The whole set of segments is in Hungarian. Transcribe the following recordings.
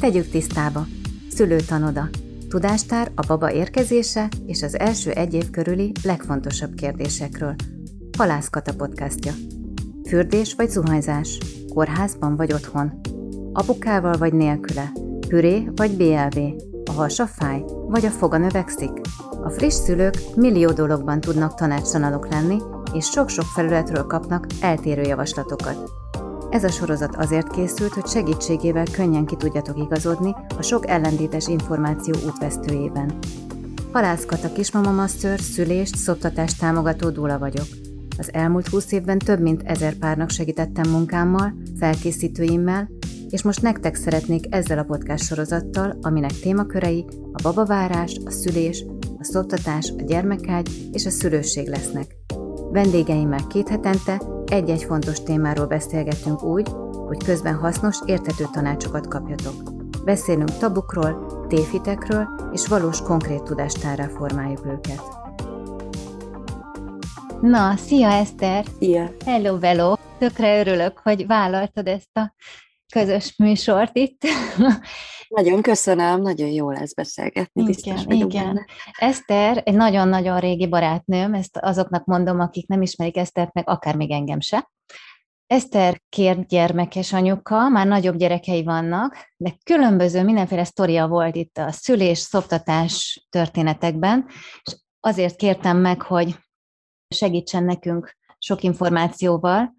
Tegyük tisztába. Szülőtanoda. Tudástár a baba érkezése és az első egy év körüli legfontosabb kérdésekről. Halászkata podcastja. Fürdés vagy zuhanyzás? Kórházban vagy otthon? Apukával vagy nélküle? Püré vagy BLV? A hasa fáj? Vagy a foga növekszik? A friss szülők millió dologban tudnak tanácstalanok lenni, és sok-sok felületről kapnak eltérő javaslatokat. Ez a sorozat azért készült, hogy segítségével könnyen ki tudjatok igazodni a sok ellentétes információ útvesztőjében. Halászkat a Kismama Master szülést, szoptatást támogató dúla vagyok. Az elmúlt húsz évben több mint ezer párnak segítettem munkámmal, felkészítőimmel, és most nektek szeretnék ezzel a podcast sorozattal, aminek témakörei a babavárás, a szülés, a szoptatás, a gyermekágy és a szülőség lesznek. Vendégeimmel két hetente egy-egy fontos témáról beszélgetünk úgy, hogy közben hasznos, érthető tanácsokat kapjatok. Beszélünk tabukról, tévhitekről, és valós konkrét tudástárra formáljuk őket. Na, szia Eszter! Szia! Hello, hello! Tökre örülök, hogy vállaltad ezt a közös műsort itt. Nagyon köszönöm, nagyon jó lesz beszélgetni, igen, biztos vagyok igen. Benne. Eszter egy nagyon-nagyon régi barátnőm, ezt azoknak mondom, akik nem ismerik Esztert, meg akár még engem se. Eszter két gyermekes anyuka, már nagyobb gyerekei vannak, de különböző mindenféle sztoria volt itt a szülés, szoptatás történetekben, és azért kértem meg, hogy segítsen nekünk sok információval,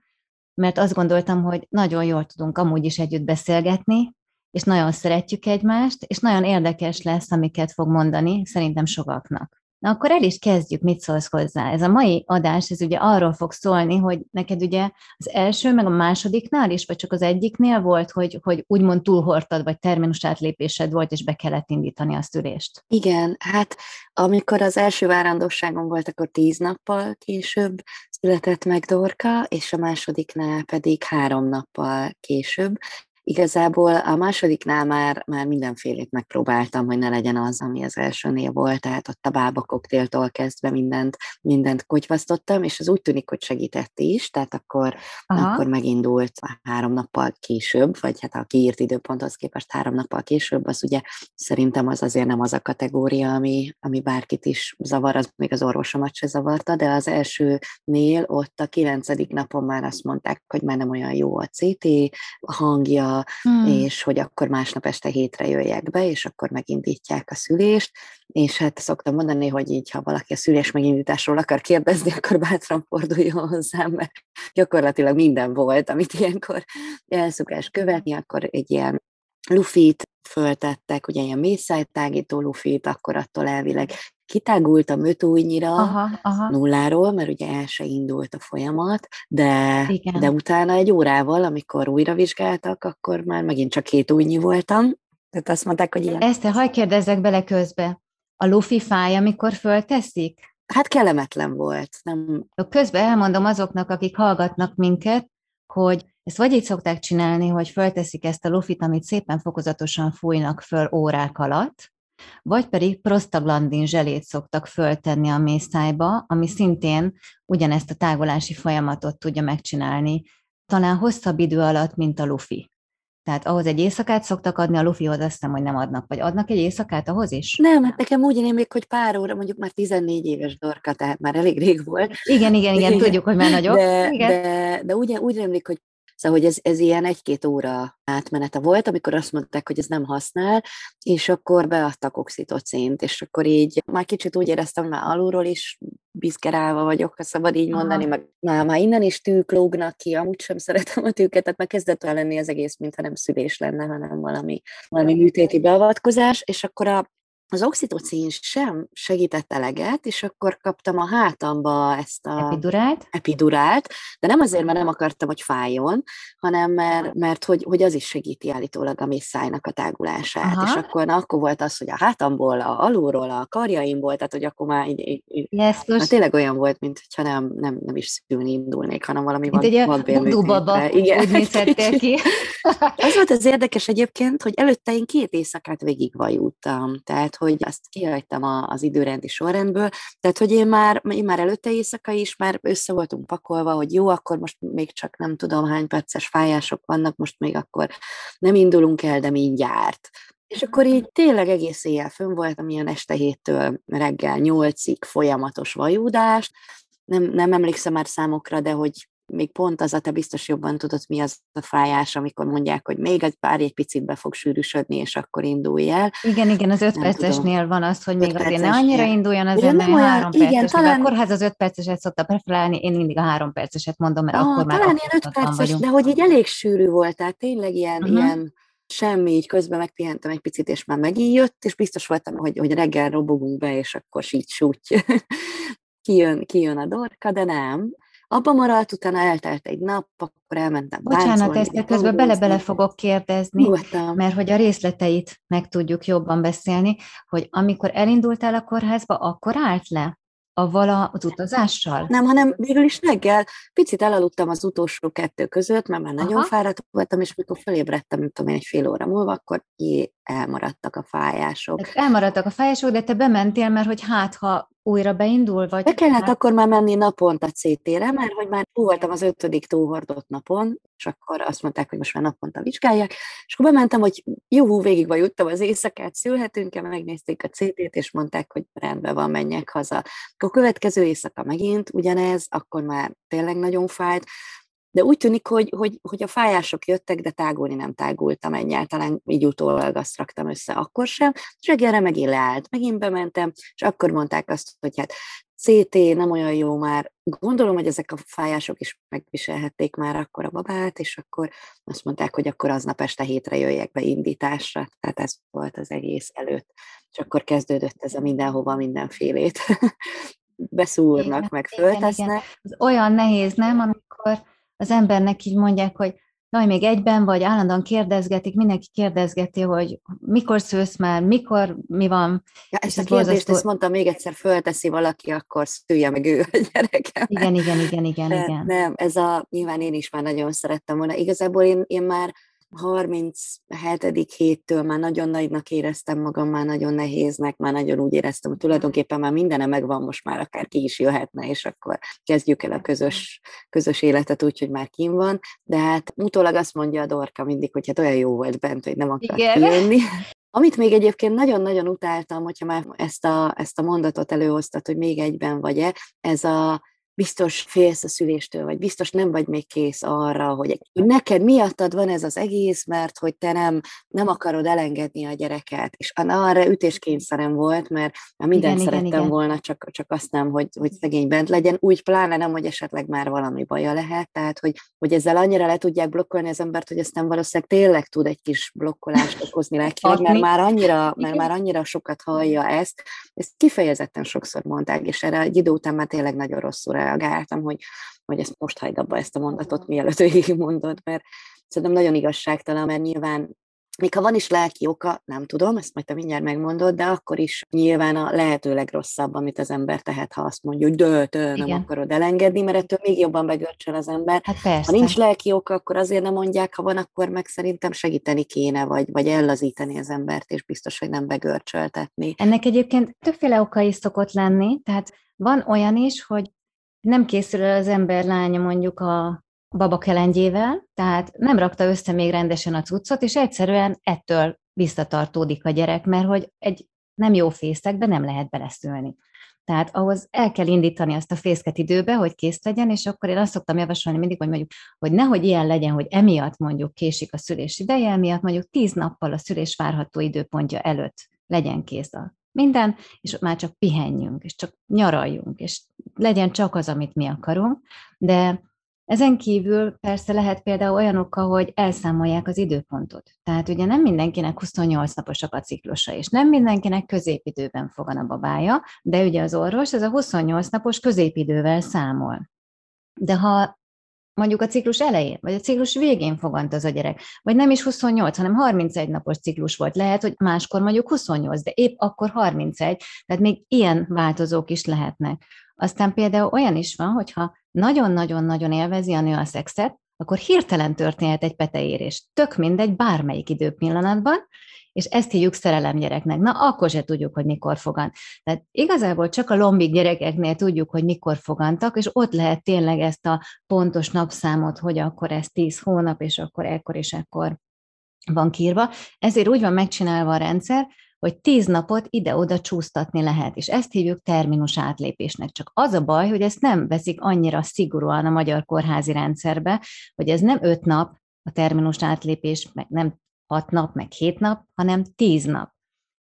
mert azt gondoltam, hogy nagyon jól tudunk amúgy is együtt beszélgetni, és nagyon szeretjük egymást, és nagyon érdekes lesz, amiket fog mondani, szerintem sokaknak. Na akkor el is kezdjük, mit szólsz hozzá. Ez a mai adás, ez ugye arról fog szólni, hogy neked ugye az első, meg a másodiknál is, vagy csak az egyiknél volt, hogy, hogy úgymond túlhortad, vagy terminus átlépésed volt, és be kellett indítani a szülést. Igen, hát amikor az első várandosságon volt, akkor tíz nappal később született meg Dorka, és a másodiknál pedig három nappal később, Igazából a másodiknál már, már mindenfélét megpróbáltam, hogy ne legyen az, ami az elsőnél volt, tehát ott a bába koktéltól kezdve mindent, mindent kotyvasztottam, és az úgy tűnik, hogy segített is, tehát akkor, akkor megindult három nappal később, vagy hát a kiírt időponthoz képest három nappal később, az ugye szerintem az azért nem az a kategória, ami, ami bárkit is zavar, az még az orvosomat se zavarta, de az elsőnél ott a kilencedik napon már azt mondták, hogy már nem olyan jó a CT hangja, hmm. és hogy akkor másnap este hétre jöjjek be, és akkor megindítják a szülést, és hát szoktam mondani, hogy így, ha valaki a szülés megindításról akar kérdezni, akkor bátran forduljon hozzám, mert gyakorlatilag minden volt, amit ilyenkor elszokás követni, akkor egy ilyen lufit föltettek, ugye ilyen mészájtágító lufit, akkor attól elvileg kitágultam öt újnyira aha, aha. nulláról, mert ugye el se indult a folyamat, de, de utána egy órával, amikor újra vizsgáltak, akkor már megint csak két újnyi voltam. Tehát azt mondták, hogy ilyen... Ezt hagyj kérdezzek bele közbe. A lufi fáj, amikor fölteszik? Hát kellemetlen volt. Nem... Közben elmondom azoknak, akik hallgatnak minket, hogy ezt vagy így szokták csinálni, hogy fölteszik ezt a lufit, amit szépen fokozatosan fújnak föl órák alatt, vagy pedig prostaglandin zselét szoktak föltenni a mészájba, ami szintén ugyanezt a tágolási folyamatot tudja megcsinálni, talán hosszabb idő alatt, mint a lufi. Tehát ahhoz egy éjszakát szoktak adni, a lufihoz azt hiszem, hogy nem adnak. Vagy adnak egy éjszakát ahhoz is? Nem, hát nekem úgy rémlik, hogy pár óra, mondjuk már 14 éves dorka, tehát már elég rég volt. Igen, igen, igen, tudjuk, hogy már nagyobb. De, igen. de, de úgy, úgy rémlik, hogy Szóval, hogy ez, ez ilyen egy-két óra átmenete volt, amikor azt mondták, hogy ez nem használ, és akkor beadtak oxitocint, és akkor így már kicsit úgy éreztem, hogy már alulról is bizgerálva vagyok, ha szabad így mondani, Aha. meg már, már innen is tűk lógnak ki, amúgy sem szeretem a tűket, tehát már kezdett lenni az egész, mintha nem szülés lenne, hanem valami, valami műtéti beavatkozás, és akkor a az oxitocin sem segített eleget, és akkor kaptam a hátamba ezt a epidurált, epidurált de nem azért, mert nem akartam, hogy fájjon, hanem mert, mert hogy, hogy az is segíti állítólag a mészájnak a tágulását. Aha. És akkor, na, akkor volt az, hogy a hátamból, a alulról, a karjaimból, tehát hogy akkor már így, így, így hát tényleg olyan volt, mintha nem, nem, nem is szülni indulnék, hanem valami Mint van, egy baba, Igen. úgy ki. az volt az érdekes egyébként, hogy előtte én két éjszakát végigvajultam, tehát volt, hogy azt kihagytam az időrendi sorrendből, tehát hogy én már, én már előtte éjszaka is már össze voltunk pakolva, hogy jó, akkor most még csak nem tudom hány perces fájások vannak, most még akkor nem indulunk el, de mindjárt. És akkor így tényleg egész éjjel fönn voltam, ilyen este héttől reggel nyolcig folyamatos vajúdást, nem, nem emlékszem már számokra, de hogy még pont az a, te biztos jobban tudod, mi az a fájás, amikor mondják, hogy még egy pár egy picit be fog sűrűsödni, és akkor indulj el. Igen, igen, az öt percesnél van az, hogy még azért ne annyira induljon az ember, olyan, három igen, perces, talán... a kórház az öt perceset szokta preferálni, én mindig a három perceset mondom, mert ah, akkor már talán ilyen öt perces, vagyunk. de hogy így elég sűrű volt, tehát tényleg ilyen, uh-huh. ilyen semmi, így közben megpihentem egy picit, és már megint jött, és biztos voltam, hogy, hogy reggel robogunk be, és akkor így súty kijön, kijön a dorka, de nem abba maradt, utána eltelt egy nap, akkor elmentem Bocsánat, ezt közben bele-bele fogok kérdezni, Nyugodtan. mert hogy a részleteit meg tudjuk jobban beszélni, hogy amikor elindultál a kórházba, akkor állt le? avval az utazással? Nem, hanem végül is reggel picit elaludtam az utolsó kettő között, mert már nagyon Aha. fáradt voltam, és mikor felébredtem, nem tudom én, egy fél óra múlva, akkor jé, elmaradtak a fájások. Tehát elmaradtak a fájások, de te bementél, mert hogy hát, ha újra beindul? Vagy Be kellett hát... akkor már menni naponta CT-re, mert hogy már túl voltam az ötödik túlhordott napon, és akkor azt mondták, hogy most már naponta vizsgálják, és akkor bementem, hogy jó, végig vagy juttam az éjszakát, szülhetünk-e, megnézték a CT-t, és mondták, hogy rendben van, menjek haza. Akkor a következő éjszaka megint ugyanez, akkor már tényleg nagyon fájt, de úgy tűnik, hogy, hogy, hogy a fájások jöttek, de tágulni nem tágultam egyáltalán, így utólag azt raktam össze akkor sem, és reggelre megint leállt, megint bementem, és akkor mondták azt, hogy hát CT nem olyan jó már. Gondolom, hogy ezek a fájások is megviselhették már akkor a babát, és akkor azt mondták, hogy akkor aznap este hétre jöjjek be indításra. Tehát ez volt az egész előtt. És akkor kezdődött ez a mindenhova mindenfélét beszúrnak, igen, meg föltesznek. Igen, igen. Ez olyan nehéz, nem, amikor az embernek így mondják, hogy jaj, még egyben vagy, állandóan kérdezgetik, mindenki kérdezgeti, hogy mikor szősz már, mikor, mi van. Ja, ezt a kérdést, borzasztó... ezt mondta, még egyszer fölteszi valaki, akkor szülje meg ő a gyerekem. Igen, igen, igen, igen, igen. Nem, ez a, nyilván én is már nagyon szerettem volna. Igazából én, én már 37. héttől már nagyon nagynak éreztem magam, már nagyon nehéznek, már nagyon úgy éreztem, hogy tulajdonképpen már mindenem megvan, most már akár ki is jöhetne, és akkor kezdjük el a közös, közös életet úgy, hogy már kim van. De hát utólag azt mondja a Dorka mindig, hogy hát olyan jó volt bent, hogy nem akar kijönni. Amit még egyébként nagyon-nagyon utáltam, hogyha már ezt a, ezt a mondatot előhoztat, hogy még egyben vagy-e, ez a biztos félsz a szüléstől, vagy biztos nem vagy még kész arra, hogy neked miattad van ez az egész, mert hogy te nem, nem akarod elengedni a gyereket. És arra ütéskényszerem volt, mert mindent igen, szerettem igen, volna, csak, csak azt nem, hogy, hogy szegény bent legyen. Úgy pláne nem, hogy esetleg már valami baja lehet, tehát hogy, hogy ezzel annyira le tudják blokkolni az embert, hogy aztán valószínűleg tényleg tud egy kis blokkolást okozni lelkileg, mert már annyira, mert már annyira sokat hallja ezt. Ezt kifejezetten sokszor mondták, és erre egy idő után már tényleg nagyon rosszul reagáltam, hogy, hogy ezt most hagyd abba ezt a mondatot, mielőtt végig mondod, mert szerintem nagyon igazságtalan, mert nyilván még ha van is lelki oka, nem tudom, ezt majd te mindjárt megmondod, de akkor is nyilván a lehető legrosszabb, amit az ember tehet, ha azt mondja, hogy dö nem Igen. akarod elengedni, mert ettől még jobban begörcsöl az ember. Hát persze. Ha nincs lelki oka, akkor azért nem mondják, ha van, akkor meg szerintem segíteni kéne, vagy, vagy ellazítani az embert, és biztos, hogy nem begörcsöltetni. Ennek egyébként többféle oka is szokott lenni, tehát van olyan is, hogy nem készül el az ember lánya mondjuk a babakelendjével, tehát nem rakta össze még rendesen a cuccot, és egyszerűen ettől visszatartódik a gyerek, mert hogy egy nem jó fészekbe nem lehet beleszülni. Tehát ahhoz el kell indítani azt a fészket időbe, hogy kész legyen, és akkor én azt szoktam javasolni mindig, hogy mondjuk, hogy nehogy ilyen legyen, hogy emiatt mondjuk késik a szülés ideje, emiatt mondjuk tíz nappal a szülés várható időpontja előtt legyen kész a minden, és már csak pihenjünk, és csak nyaraljunk, és legyen csak az, amit mi akarunk, de ezen kívül persze lehet például olyan oka, hogy elszámolják az időpontot. Tehát ugye nem mindenkinek 28 naposak a ciklusa, és nem mindenkinek középidőben fogan a babája, de ugye az orvos ez a 28 napos középidővel számol. De ha mondjuk a ciklus elején, vagy a ciklus végén fogant az a gyerek, vagy nem is 28, hanem 31 napos ciklus volt. Lehet, hogy máskor mondjuk 28, de épp akkor 31, tehát még ilyen változók is lehetnek. Aztán például olyan is van, hogyha nagyon-nagyon-nagyon élvezi a nő a szexet, akkor hirtelen történhet egy peteérés. Tök mindegy, bármelyik időpillanatban, és ezt hívjuk szerelemgyereknek. Na, akkor se tudjuk, hogy mikor fogant. Tehát igazából csak a lombik gyerekeknél tudjuk, hogy mikor fogantak, és ott lehet tényleg ezt a pontos napszámot, hogy akkor ez 10 hónap, és akkor ekkor és ekkor van kírva. Ezért úgy van megcsinálva a rendszer, hogy tíz napot ide-oda csúsztatni lehet, és ezt hívjuk terminus átlépésnek. Csak az a baj, hogy ezt nem veszik annyira szigorúan a magyar kórházi rendszerbe, hogy ez nem öt nap a terminus átlépés, meg nem hat nap, meg hét nap, hanem tíz nap.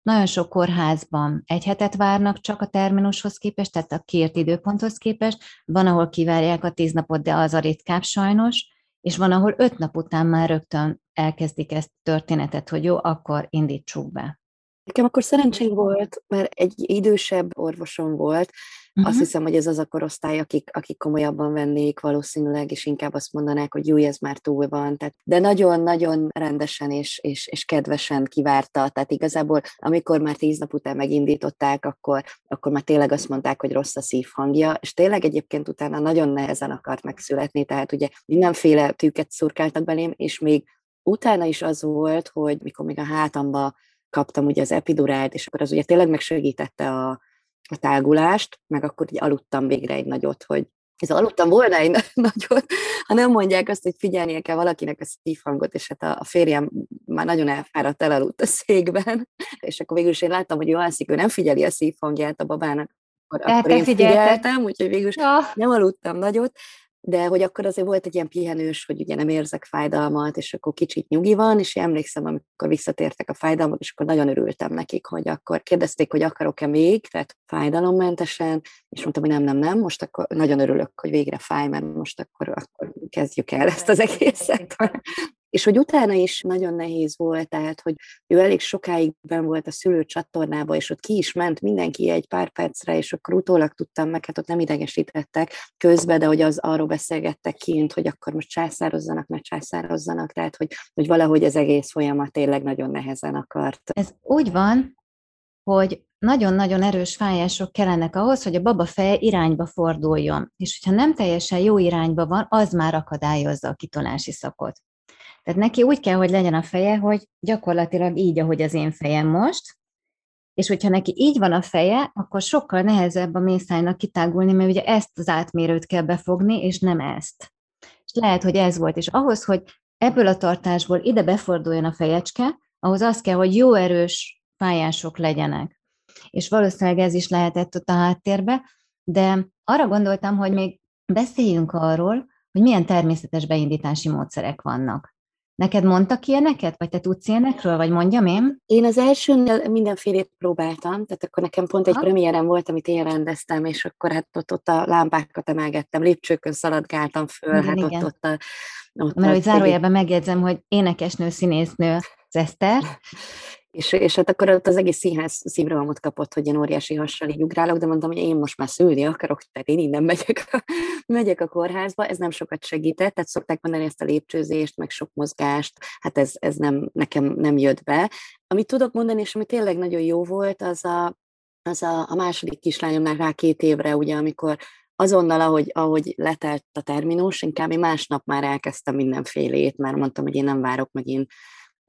Nagyon sok kórházban egy hetet várnak csak a terminushoz képest, tehát a kért időponthoz képest, van, ahol kivárják a tíz napot, de az a ritkább sajnos, és van, ahol öt nap után már rögtön elkezdik ezt történetet, hogy jó, akkor indítsuk be. Nekem akkor szerencsém volt, mert egy idősebb orvosom volt, Uh-huh. Azt hiszem, hogy ez az a korosztály, akik, akik komolyabban vennék valószínűleg, és inkább azt mondanák, hogy jó, ez már túl van. Tehát, de nagyon-nagyon rendesen és, és, és kedvesen kivárta. Tehát igazából, amikor már tíz nap után megindították, akkor, akkor már tényleg azt mondták, hogy rossz a szívhangja, és tényleg egyébként utána nagyon nehezen akart megszületni, tehát ugye mindenféle tűket szurkáltak belém, és még utána is az volt, hogy mikor még a hátamba kaptam ugye az epidurált, és akkor az ugye tényleg megsegítette a, a tágulást, meg akkor ugye aludtam végre egy nagyot, hogy ez aludtam volna egy nagyot, ha nem mondják azt, hogy figyelnie kell valakinek a szívhangot, és hát a, a férjem már nagyon elfáradt, elaludt a székben, és akkor végül is én láttam, hogy ő alszik, ő nem figyeli a szívhangját a babának, akkor, akkor én figyeltem, úgyhogy végül is ja. nem aludtam nagyot, de hogy akkor azért volt egy ilyen pihenős, hogy ugye nem érzek fájdalmat, és akkor kicsit nyugi van, és én emlékszem, amikor visszatértek a fájdalmak, és akkor nagyon örültem nekik, hogy akkor kérdezték, hogy akarok-e még, tehát fájdalommentesen, és mondtam, hogy nem, nem, nem, most akkor nagyon örülök, hogy végre fáj, mert most akkor, akkor kezdjük el ezt az egészet. És hogy utána is nagyon nehéz volt, tehát, hogy ő elég sokáig ben volt a szülő csatornába, és ott ki is ment mindenki egy pár percre, és akkor utólag tudtam meg, hát ott nem idegesítettek közben, de hogy az arról beszélgettek kint, hogy akkor most császározzanak, mert császározzanak, tehát, hogy, hogy valahogy az egész folyamat tényleg nagyon nehezen akart. Ez úgy van, hogy nagyon-nagyon erős fájások kellenek ahhoz, hogy a baba feje irányba forduljon. És hogyha nem teljesen jó irányba van, az már akadályozza a kitolási szakot. Tehát neki úgy kell, hogy legyen a feje, hogy gyakorlatilag így, ahogy az én fejem most, és hogyha neki így van a feje, akkor sokkal nehezebb a mészájnak kitágulni, mert ugye ezt az átmérőt kell befogni, és nem ezt. És lehet, hogy ez volt. És ahhoz, hogy ebből a tartásból ide beforduljon a fejecske, ahhoz az kell, hogy jó erős pályások legyenek. És valószínűleg ez is lehetett ott a háttérbe, de arra gondoltam, hogy még beszéljünk arról, hogy milyen természetes beindítási módszerek vannak. Neked mondtak ilyeneket, vagy te tudsz ilyenekről, vagy mondjam én? Én az elsőnél mindenfélét próbáltam, tehát akkor nekem pont egy premiérem volt, amit én rendeztem, és akkor hát ott, ott a lámpákat emelgettem, lépcsőkön szaladgáltam föl, igen, hát igen. ott, ott a... Ott Mert hogy zárójelben megjegyzem, hogy énekesnő, színésznő, Eszter, És, és hát akkor ott az egész színház szívrohamot kapott, hogy én óriási hassal így ugrálok, de mondtam, hogy én most már szülni akarok, tehát én innen megyek a, megyek a kórházba, ez nem sokat segített, tehát szokták mondani ezt a lépcsőzést, meg sok mozgást, hát ez, ez nem, nekem nem jött be. Amit tudok mondani, és ami tényleg nagyon jó volt, az a, az a, a második kislányomnál rá két évre, ugye, amikor azonnal, ahogy, ahogy letelt a terminus, inkább én másnap már elkezdtem mindenfélét, már mondtam, hogy én nem várok megint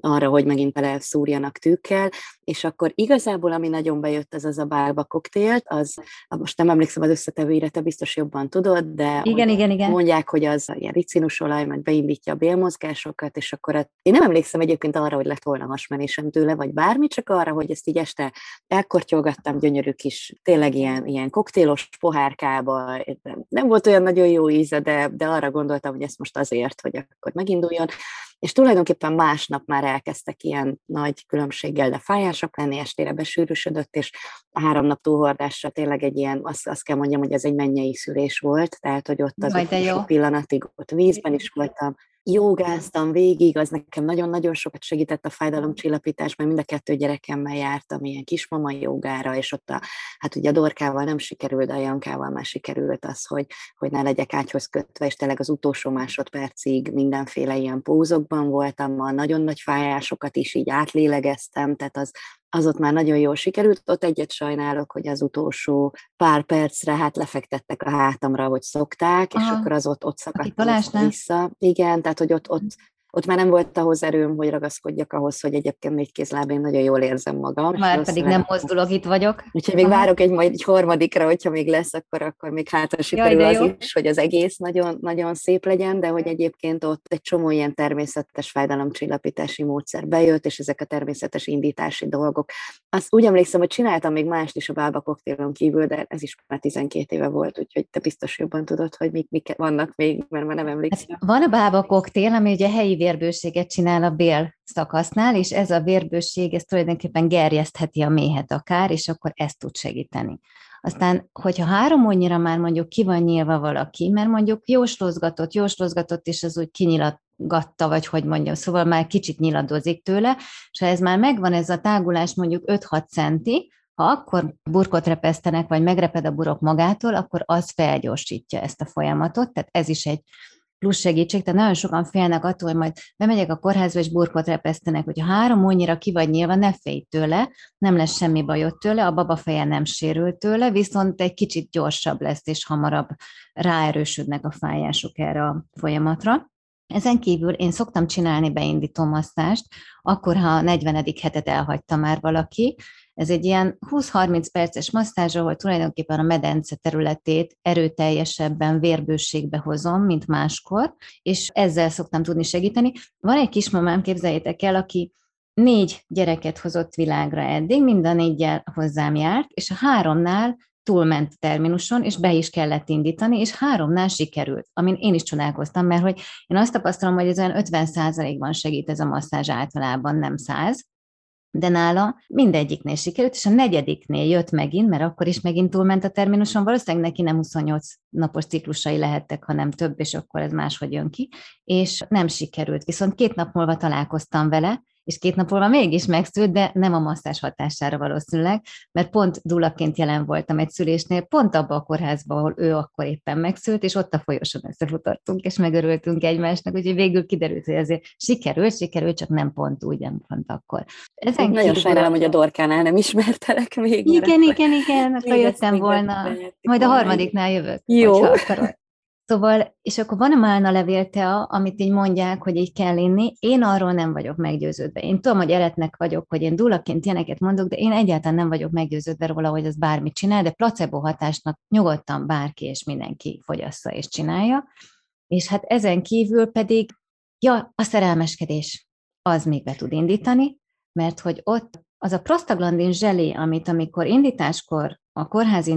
arra, hogy megint bele szúrjanak tűkkel, és akkor igazából, ami nagyon bejött, az az a bálba koktélt, az, most nem emlékszem az összetevőire, te biztos jobban tudod, de igen, igen, igen. mondják, hogy az ilyen ricinusolaj, meg beindítja a bélmozgásokat, és akkor a, én nem emlékszem egyébként arra, hogy lett volna hasmenésem tőle, vagy bármi, csak arra, hogy ezt így este elkortyolgattam gyönyörű kis, tényleg ilyen, ilyen koktélos pohárkába, nem volt olyan nagyon jó íze, de, de arra gondoltam, hogy ezt most azért, hogy akkor meginduljon, és tulajdonképpen másnap már elkezdtek ilyen nagy különbséggel, de fájások lenni, estére besűrűsödött, és a három nap túlhordásra tényleg egy ilyen, azt, azt kell mondjam, hogy ez egy mennyei szülés volt, tehát hogy ott az utolsó pillanatig ott vízben is voltam, jogáztam végig, az nekem nagyon-nagyon sokat segített a fájdalomcsillapításban, mind a kettő gyerekemmel jártam ilyen kismama jogára, és ott a, hát ugye a Dorkával nem sikerült, a Jankával már sikerült az, hogy, hogy ne legyek ágyhoz kötve, és tényleg az utolsó másodpercig mindenféle ilyen pózokban voltam, a nagyon nagy fájásokat is így átlélegeztem, tehát az, az ott már nagyon jól sikerült. Ott egyet sajnálok, hogy az utolsó pár percre hát lefektettek a hátamra, hogy szokták, Aha. és akkor az ott, ott szakadt vissza. Igen, tehát hogy ott, ott ott már nem volt ahhoz erőm, hogy ragaszkodjak ahhoz, hogy egyébként négy kézláb én nagyon jól érzem magam. Már pedig nem mozdulok, itt vagyok. Úgyhogy még Aha. várok egy majd egy harmadikra, hogyha még lesz, akkor, akkor még hátra sikerül Jaj, az jó. is, hogy az egész nagyon, nagyon szép legyen, de hogy egyébként ott egy csomó ilyen természetes fájdalomcsillapítási módszer bejött, és ezek a természetes indítási dolgok. Azt úgy emlékszem, hogy csináltam még mást is a bába koktélon kívül, de ez is már 12 éve volt, úgyhogy te biztos jobban tudod, hogy mik, mik vannak még, mert már nem emlékszem. Hát van a bába koktél, ami ugye helyi vérbőséget csinál a bél szakasznál, és ez a vérbőség, ez tulajdonképpen gerjesztheti a méhet akár, és akkor ezt tud segíteni. Aztán, hogyha három annyira már mondjuk ki van nyílva valaki, mert mondjuk jóslózgatott, jóslózgatott, és az úgy kinyilatgatta, vagy hogy mondjam, szóval már kicsit nyiladozik tőle, és ha ez már megvan, ez a tágulás mondjuk 5-6 centi, ha akkor burkot repesztenek, vagy megreped a burok magától, akkor az felgyorsítja ezt a folyamatot, tehát ez is egy plusz segítség, tehát nagyon sokan félnek attól, hogy majd bemegyek a kórházba, és burkot repesztenek, hogyha három ónyira ki vagy nyilva, ne félj tőle, nem lesz semmi bajod tőle, a baba feje nem sérül tőle, viszont egy kicsit gyorsabb lesz, és hamarabb ráerősödnek a fájások erre a folyamatra. Ezen kívül én szoktam csinálni beindító massztást, akkor, ha a 40. hetet elhagyta már valaki, ez egy ilyen 20-30 perces masszázs, ahol tulajdonképpen a medence területét erőteljesebben vérbőségbe hozom, mint máskor, és ezzel szoktam tudni segíteni. Van egy kismamám, képzeljétek el, aki négy gyereket hozott világra eddig, mind a négyel hozzám járt, és a háromnál túlment a terminuson, és be is kellett indítani, és háromnál sikerült, amin én is csodálkoztam, mert hogy én azt tapasztalom, hogy ez olyan 50%-ban segít ez a masszázs általában, nem 100, de nála mindegyiknél sikerült, és a negyediknél jött megint, mert akkor is megint túlment a terminuson, valószínűleg neki nem 28 napos ciklusai lehettek, hanem több, és akkor ez máshogy jön ki, és nem sikerült. Viszont két nap múlva találkoztam vele, és két nap múlva mégis megszült, de nem a masszás hatására valószínűleg, mert pont dulaként jelen voltam egy szülésnél, pont abba a kórházba, ahol ő akkor éppen megszült, és ott a folyosón összefutottunk, és megörültünk egymásnak, úgyhogy végül kiderült, hogy azért sikerült, sikerült, csak nem pont úgy, nem pont akkor. Ezen nagyon sajnálom, hogy a Dorkánál nem ismertelek még. Igen, igen, igen, akkor jöttem volna. Majd a harmadiknál jövök. Jó. Szóval, és akkor van a málna levéltea, amit így mondják, hogy így kell inni, én arról nem vagyok meggyőződve. Én tudom, hogy eretnek vagyok, hogy én dulaként ilyeneket mondok, de én egyáltalán nem vagyok meggyőződve róla, hogy ez bármit csinál, de placebo hatásnak nyugodtan bárki és mindenki fogyassza és csinálja. És hát ezen kívül pedig, ja, a szerelmeskedés az még be tud indítani, mert hogy ott az a prostaglandin zselé, amit amikor indításkor, a kórház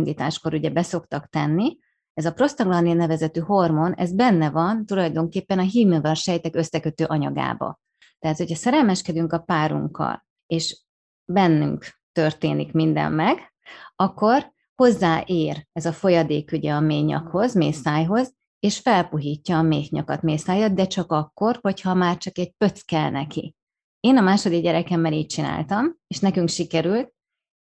ugye beszoktak tenni, ez a prostaglandin nevezetű hormon, ez benne van tulajdonképpen a hímővel sejtek összekötő anyagába. Tehát, hogyha szerelmeskedünk a párunkkal, és bennünk történik minden meg, akkor hozzáér ez a folyadék ugye a mélynyakhoz, mészájhoz, és felpuhítja a méhnyakat, mészájat, de csak akkor, hogyha már csak egy pöc kell neki. Én a második gyerekemmel így csináltam, és nekünk sikerült,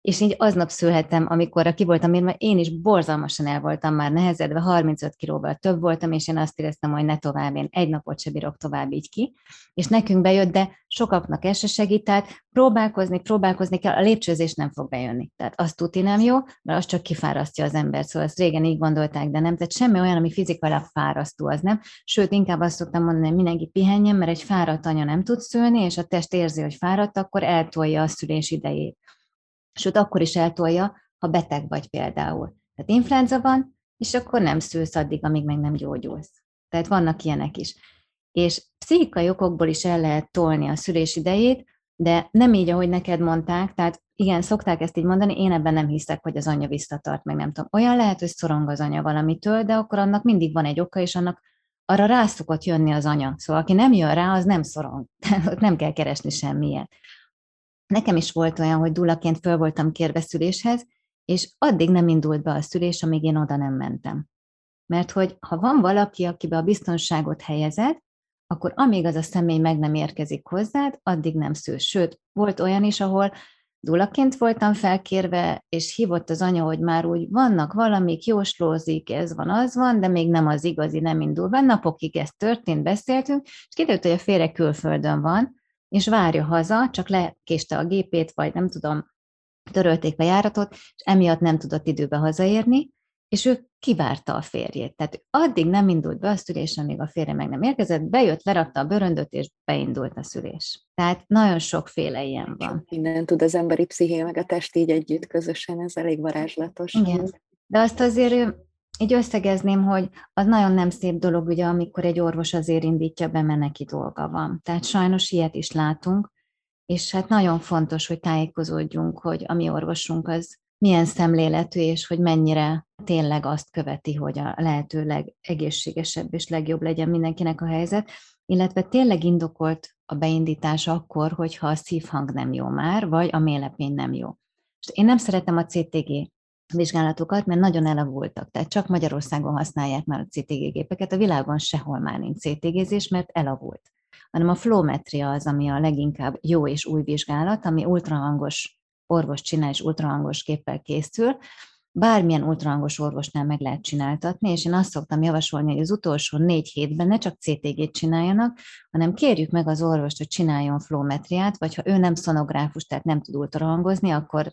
és így aznap szülhettem, amikor ki voltam írva, én is borzalmasan el voltam már nehezedve, 35 kilóval több voltam, és én azt éreztem, hogy ne tovább, én egy napot se bírok tovább így ki. És nekünk bejött, de sokaknak ez se segít, tehát próbálkozni, próbálkozni kell, a lépcsőzés nem fog bejönni. Tehát azt tuti nem jó, mert az csak kifárasztja az embert, szóval ezt régen így gondolták, de nem. Tehát semmi olyan, ami fizikailag fárasztó, az nem. Sőt, inkább azt szoktam mondani, hogy mindenki pihenjen, mert egy fáradt anya nem tud szülni, és a test érzi, hogy fáradt, akkor eltolja a szülés idejét sőt akkor is eltolja, ha beteg vagy például. Tehát influenza van, és akkor nem szülsz addig, amíg meg nem gyógyulsz. Tehát vannak ilyenek is. És pszichikai okokból is el lehet tolni a szülés idejét, de nem így, ahogy neked mondták, tehát igen, szokták ezt így mondani, én ebben nem hiszek, hogy az anya visszatart, meg nem tudom. Olyan lehet, hogy szorong az anya valamitől, de akkor annak mindig van egy oka, és annak arra rá szokott jönni az anya. Szóval aki nem jön rá, az nem szorong. Tehát nem kell keresni semmiért. Nekem is volt olyan, hogy dulaként föl voltam kérve szüléshez, és addig nem indult be a szülés, amíg én oda nem mentem. Mert hogy ha van valaki, akibe a biztonságot helyezed, akkor amíg az a személy meg nem érkezik hozzád, addig nem szül. Sőt, volt olyan is, ahol dulaként voltam felkérve, és hívott az anya, hogy már úgy vannak valamik, jóslózik, ez van, az van, de még nem az igazi, nem indul be. Napokig ez történt, beszéltünk, és kiderült, hogy a félre külföldön van, és várja haza, csak lekéste a gépét, vagy nem tudom, törölték a járatot, és emiatt nem tudott időbe hazaérni, és ő kivárta a férjét. Tehát addig nem indult be a szülés, amíg a férje meg nem érkezett, bejött, lerakta a bőröndöt, és beindult a szülés. Tehát nagyon sokféle ilyen van. Minden tud az emberi psziché, meg a test így együtt közösen, ez elég varázslatos. Igen. De azt azért így összegezném, hogy az nagyon nem szép dolog, ugye, amikor egy orvos azért indítja be, mert neki dolga van. Tehát sajnos ilyet is látunk, és hát nagyon fontos, hogy tájékozódjunk, hogy a mi orvosunk az milyen szemléletű, és hogy mennyire tényleg azt követi, hogy a lehető legegészségesebb és legjobb legyen mindenkinek a helyzet, illetve tényleg indokolt a beindítás akkor, hogyha a szívhang nem jó már, vagy a mélepény nem jó. És én nem szeretem a CTG vizsgálatokat, mert nagyon elavultak, tehát csak Magyarországon használják már a CTG gépeket, a világon sehol már nincs CTG-zés, mert elavult. Hanem a flowmetria az, ami a leginkább jó és új vizsgálat, ami ultrahangos orvos csinál, és ultrahangos képpel készül, bármilyen ultrahangos orvosnál meg lehet csináltatni, és én azt szoktam javasolni, hogy az utolsó négy hétben ne csak CTG-t csináljanak, hanem kérjük meg az orvost, hogy csináljon flowmetriát, vagy ha ő nem szonográfus, tehát nem tud ultrahangozni, akkor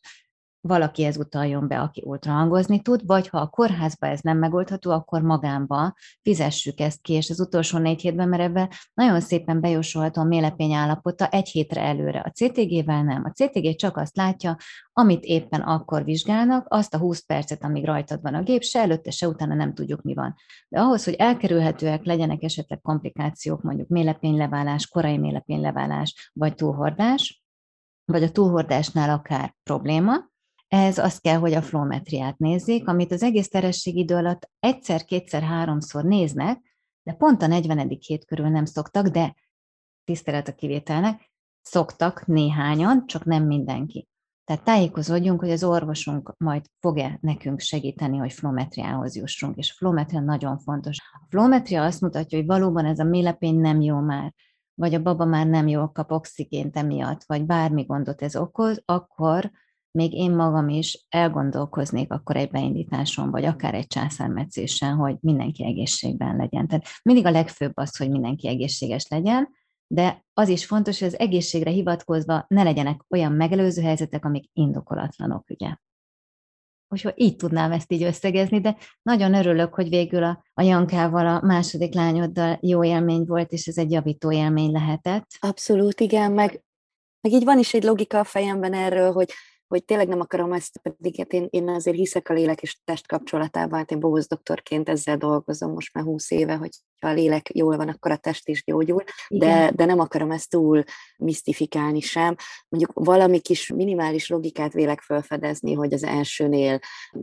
valakihez utaljon be, aki ultrahangozni tud, vagy ha a kórházba ez nem megoldható, akkor magánba fizessük ezt ki, és az utolsó négy hétben, mert ebben nagyon szépen bejósolható a mélepény állapota egy hétre előre. A CTG-vel nem. A CTG csak azt látja, amit éppen akkor vizsgálnak, azt a 20 percet, amíg rajtad van a gép, se előtte, se utána nem tudjuk, mi van. De ahhoz, hogy elkerülhetőek legyenek esetleg komplikációk, mondjuk mélepényleválás, korai mélepényleválás, vagy túlhordás, vagy a túlhordásnál akár probléma, ez azt kell, hogy a flowmetriát nézzék, amit az egész teresség idő alatt egyszer, kétszer, háromszor néznek, de pont a 40. hét körül nem szoktak, de tisztelet a kivételnek, szoktak néhányan, csak nem mindenki. Tehát tájékozódjunk, hogy az orvosunk majd fog-e nekünk segíteni, hogy flometriához jussunk, és a flometria nagyon fontos. A flometria azt mutatja, hogy valóban ez a mélepény nem jó már, vagy a baba már nem jól kap oxigént emiatt, vagy bármi gondot ez okoz, akkor még én magam is elgondolkoznék akkor egy beindításon, vagy akár egy császármetszésen, hogy mindenki egészségben legyen. Tehát mindig a legfőbb az, hogy mindenki egészséges legyen, de az is fontos, hogy az egészségre hivatkozva ne legyenek olyan megelőző helyzetek, amik indokolatlanok, ugye. Úgyhogy így tudnám ezt így összegezni, de nagyon örülök, hogy végül a, a Jankával, a második lányoddal jó élmény volt, és ez egy javító élmény lehetett. Abszolút, igen, meg, meg így van is egy logika a fejemben erről, hogy hogy tényleg nem akarom ezt, pedig hát én, én azért hiszek a lélek és test kapcsolatában, hát én Bóz doktorként ezzel dolgozom most már húsz éve, hogy ha a lélek jól van, akkor a test is gyógyul, de, de nem akarom ezt túl misztifikálni sem. Mondjuk valami kis minimális logikát vélek felfedezni, hogy az elsőnél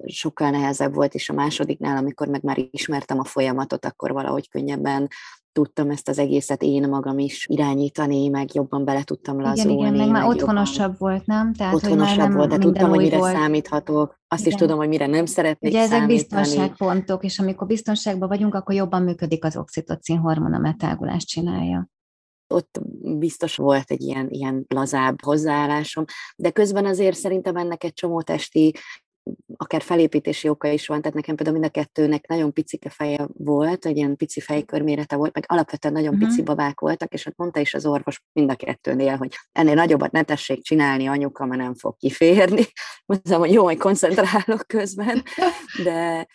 sokkal nehezebb volt, és a másodiknál, amikor meg már ismertem a folyamatot, akkor valahogy könnyebben tudtam ezt az egészet én magam is irányítani, meg jobban bele tudtam lazulni. Igen, igen, meg már otthonosabb jobban, volt, nem? Tehát, otthonosabb hogy már nem volt, de tudtam, hogy mire volt. számíthatok. Azt igen. is tudom, hogy mire nem szeretnék Ugye ezek számítani. biztonságpontok, és amikor biztonságban vagyunk, akkor jobban működik az oxitocin hormon, a metágulást csinálja ott biztos volt egy ilyen, ilyen lazább hozzáállásom, de közben azért szerintem ennek egy csomó testi akár felépítési oka is van, tehát nekem például mind a kettőnek nagyon picike feje volt, egy ilyen pici fejkörmérete volt, meg alapvetően nagyon uh-huh. pici babák voltak, és ott mondta is az orvos mind a kettőnél, hogy ennél nagyobbat ne tessék csinálni, anyuka, mert nem fog kiférni. Mondtam, hogy jó, hogy koncentrálok közben, de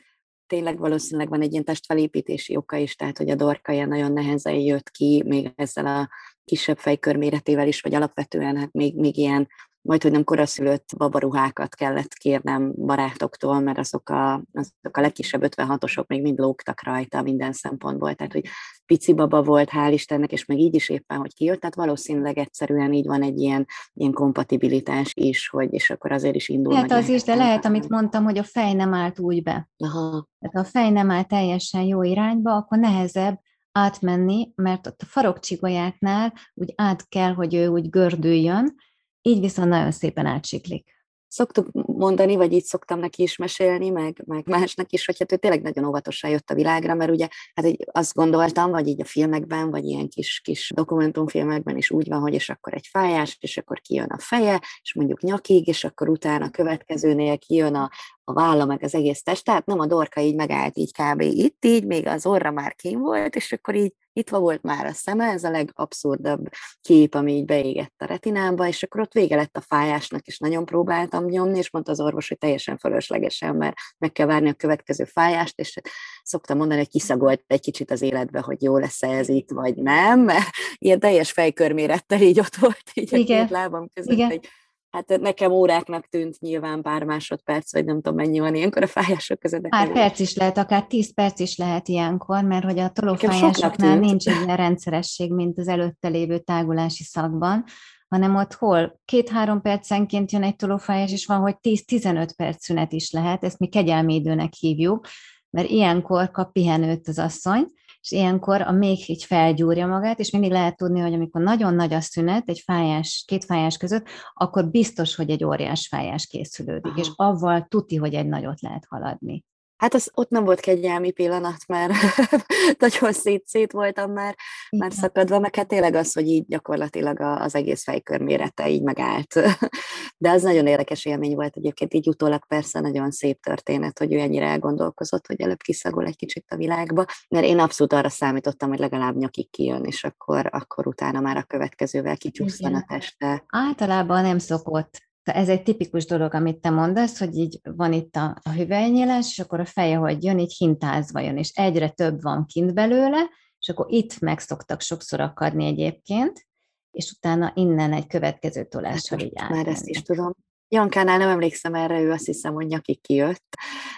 tényleg valószínűleg van egy ilyen testfelépítési oka is, tehát hogy a dorka ilyen nagyon nehezen jött ki, még ezzel a kisebb fejkörméretével is, vagy alapvetően hát még, még ilyen majd, hogy nem koraszülött babaruhákat kellett kérnem barátoktól, mert azok a, azok a legkisebb 56-osok még mind lógtak rajta minden szempontból, tehát hogy pici baba volt, hál' Istennek, és meg így is éppen, hogy kijött, tehát valószínűleg egyszerűen így van egy ilyen, ilyen kompatibilitás is, hogy és akkor azért is indul. Hát az is, de lehet, amit mondtam, hogy a fej nem állt úgy be. Aha. Tehát ha a fej nem állt teljesen jó irányba, akkor nehezebb átmenni, mert ott a farokcsigolyáknál úgy át kell, hogy ő úgy gördüljön, így viszont nagyon szépen átsiklik. Szoktuk mondani, vagy így szoktam neki is mesélni, meg, meg másnak is, hogy hát ő tényleg nagyon óvatosan jött a világra, mert ugye hát így azt gondoltam, vagy így a filmekben, vagy ilyen kis, kis dokumentumfilmekben is úgy van, hogy és akkor egy fájás, és akkor kijön a feje, és mondjuk nyakig, és akkor utána a következőnél kijön a, a válla, meg az egész test, tehát nem a dorka így megállt így kb. itt így, még az orra már kín volt, és akkor így nyitva volt már a szeme, ez a legabszurdabb kép, ami így beégett a retinámba, és akkor ott vége lett a fájásnak, és nagyon próbáltam nyomni, és mondta az orvos, hogy teljesen fölöslegesen, mert meg kell várni a következő fájást, és szoktam mondani, hogy kiszagolt egy kicsit az életbe, hogy jó lesz ez itt, vagy nem, mert ilyen teljes fejkörmérettel így ott volt, így Igen. a két lábam között, Igen. hogy Hát nekem óráknak tűnt nyilván pár másodperc, vagy nem tudom mennyi van ilyenkor a fájások között. Pár perc is lehet, akár tíz perc is lehet ilyenkor, mert hogy a tolófájásoknál nincs egy ilyen rendszeresség, mint az előtte lévő tágulási szakban, hanem ott hol? Két-három percenként jön egy tolófájás, és van, hogy 10-15 perc szünet is lehet, ezt mi kegyelmi időnek hívjuk, mert ilyenkor kap pihenőt az asszony, és ilyenkor a még így felgyúrja magát, és mindig lehet tudni, hogy amikor nagyon nagy a szünet, egy fájás, két fájás között, akkor biztos, hogy egy óriás fájás készülődik, Aha. és avval tuti, hogy egy nagyot lehet haladni. Hát az, ott nem volt kegyelmi pillanat, mert nagyon szét-szét voltam már, már szakadva, meg hát tényleg az, hogy így gyakorlatilag az egész fejkör mérete így megállt. De az nagyon érdekes élmény volt egyébként, így utólag persze nagyon szép történet, hogy ő ennyire elgondolkozott, hogy előbb kiszagol egy kicsit a világba, mert én abszolút arra számítottam, hogy legalább nyakig kijön, és akkor, akkor utána már a következővel kicsúsztan a teste. Általában nem szokott ez egy tipikus dolog, amit te mondasz, hogy így van itt a, a hüvelynyílás, és akkor a feje, hogy jön, így hintázva jön, és egyre több van kint belőle, és akkor itt meg szoktak sokszor akadni egyébként, és utána innen egy következő tolással hát, így Már ezt is tudom. Jankánál nem emlékszem erre, ő azt hiszem, hogy nyakig kijött.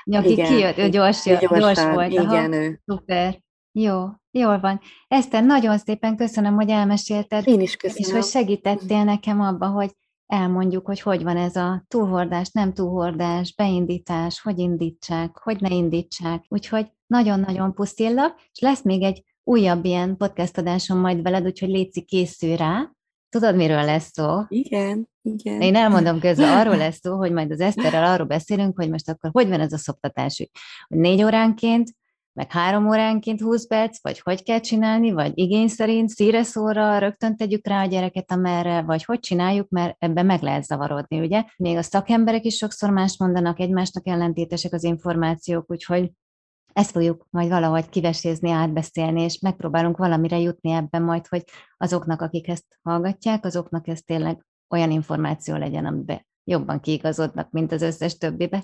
Nyakig igen, kijött, ő gyors, gyorsan, gyors volt. Igen, aha, ő. Szuper. Jó, jól van. Eszter, nagyon szépen köszönöm, hogy elmesélted. Én is köszönöm. És hogy segítettél nekem abba, hogy elmondjuk, hogy hogy van ez a túlhordás, nem túlhordás, beindítás, hogy indítsák, hogy ne indítsák. Úgyhogy nagyon-nagyon pusztillak, és lesz még egy újabb ilyen podcast adásom majd veled, úgyhogy létszi készül rá. Tudod, miről lesz szó? Igen, igen. Én elmondom közben, arról lesz szó, hogy majd az Eszterrel arról beszélünk, hogy most akkor hogy van ez a szoptatás, hogy négy óránként meg három óránként 20 perc, vagy hogy kell csinálni, vagy igény szerint szíre szóra rögtön tegyük rá a gyereket amerre, vagy hogy csináljuk, mert ebben meg lehet zavarodni, ugye? Még a szakemberek is sokszor más mondanak, egymásnak ellentétesek az információk, úgyhogy ezt fogjuk majd valahogy kivesézni, átbeszélni, és megpróbálunk valamire jutni ebben majd, hogy azoknak, akik ezt hallgatják, azoknak ez tényleg olyan információ legyen, amiben jobban kiigazodnak, mint az összes többibe.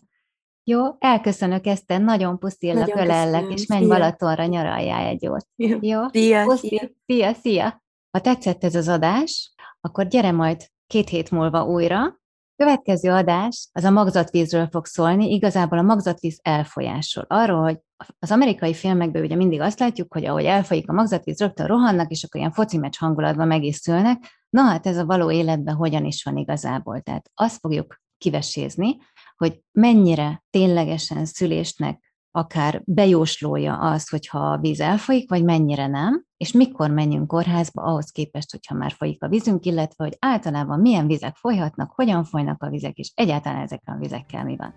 Jó, elköszönök ezt, nagyon puszillak, ölellek, és menj szia. Balatonra, nyaraljál egy jót. Jó? Jó? Szia, Puszi, szia. szia, szia. Ha tetszett ez az adás, akkor gyere majd két hét múlva újra. Következő adás az a magzatvízről fog szólni, igazából a magzatvíz elfolyásról. Arról, hogy az amerikai filmekben ugye mindig azt látjuk, hogy ahogy elfolyik a magzatvíz, rögtön rohannak, és akkor ilyen foci meccs hangulatban megiszülnek. Na hát ez a való életben hogyan is van igazából. Tehát azt fogjuk kivesézni, hogy mennyire ténylegesen szülésnek akár bejóslója az, hogyha a víz elfolyik, vagy mennyire nem, és mikor menjünk kórházba ahhoz képest, hogyha már folyik a vízünk, illetve hogy általában milyen vizek folyhatnak, hogyan folynak a vizek, és egyáltalán ezekkel a vizekkel mi van.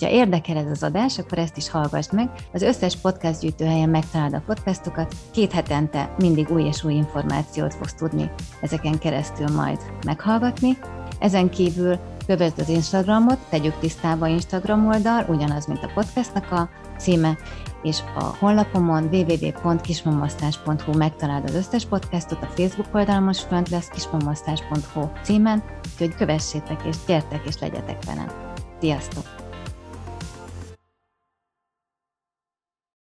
Ha érdekel ez az adás, akkor ezt is hallgass meg. Az összes podcast gyűjtőhelyen megtalálod a podcastokat, két hetente mindig új és új információt fogsz tudni ezeken keresztül majd meghallgatni. Ezen kívül Kövesd az Instagramot, tegyük tisztába Instagram oldal, ugyanaz, mint a podcastnak a címe, és a honlapomon www.kismamasztás.hu megtalálod az összes podcastot, a Facebook oldalamon is fönt lesz kismamasztás.hu címen, úgyhogy kövessétek és gyertek és legyetek velem. Sziasztok!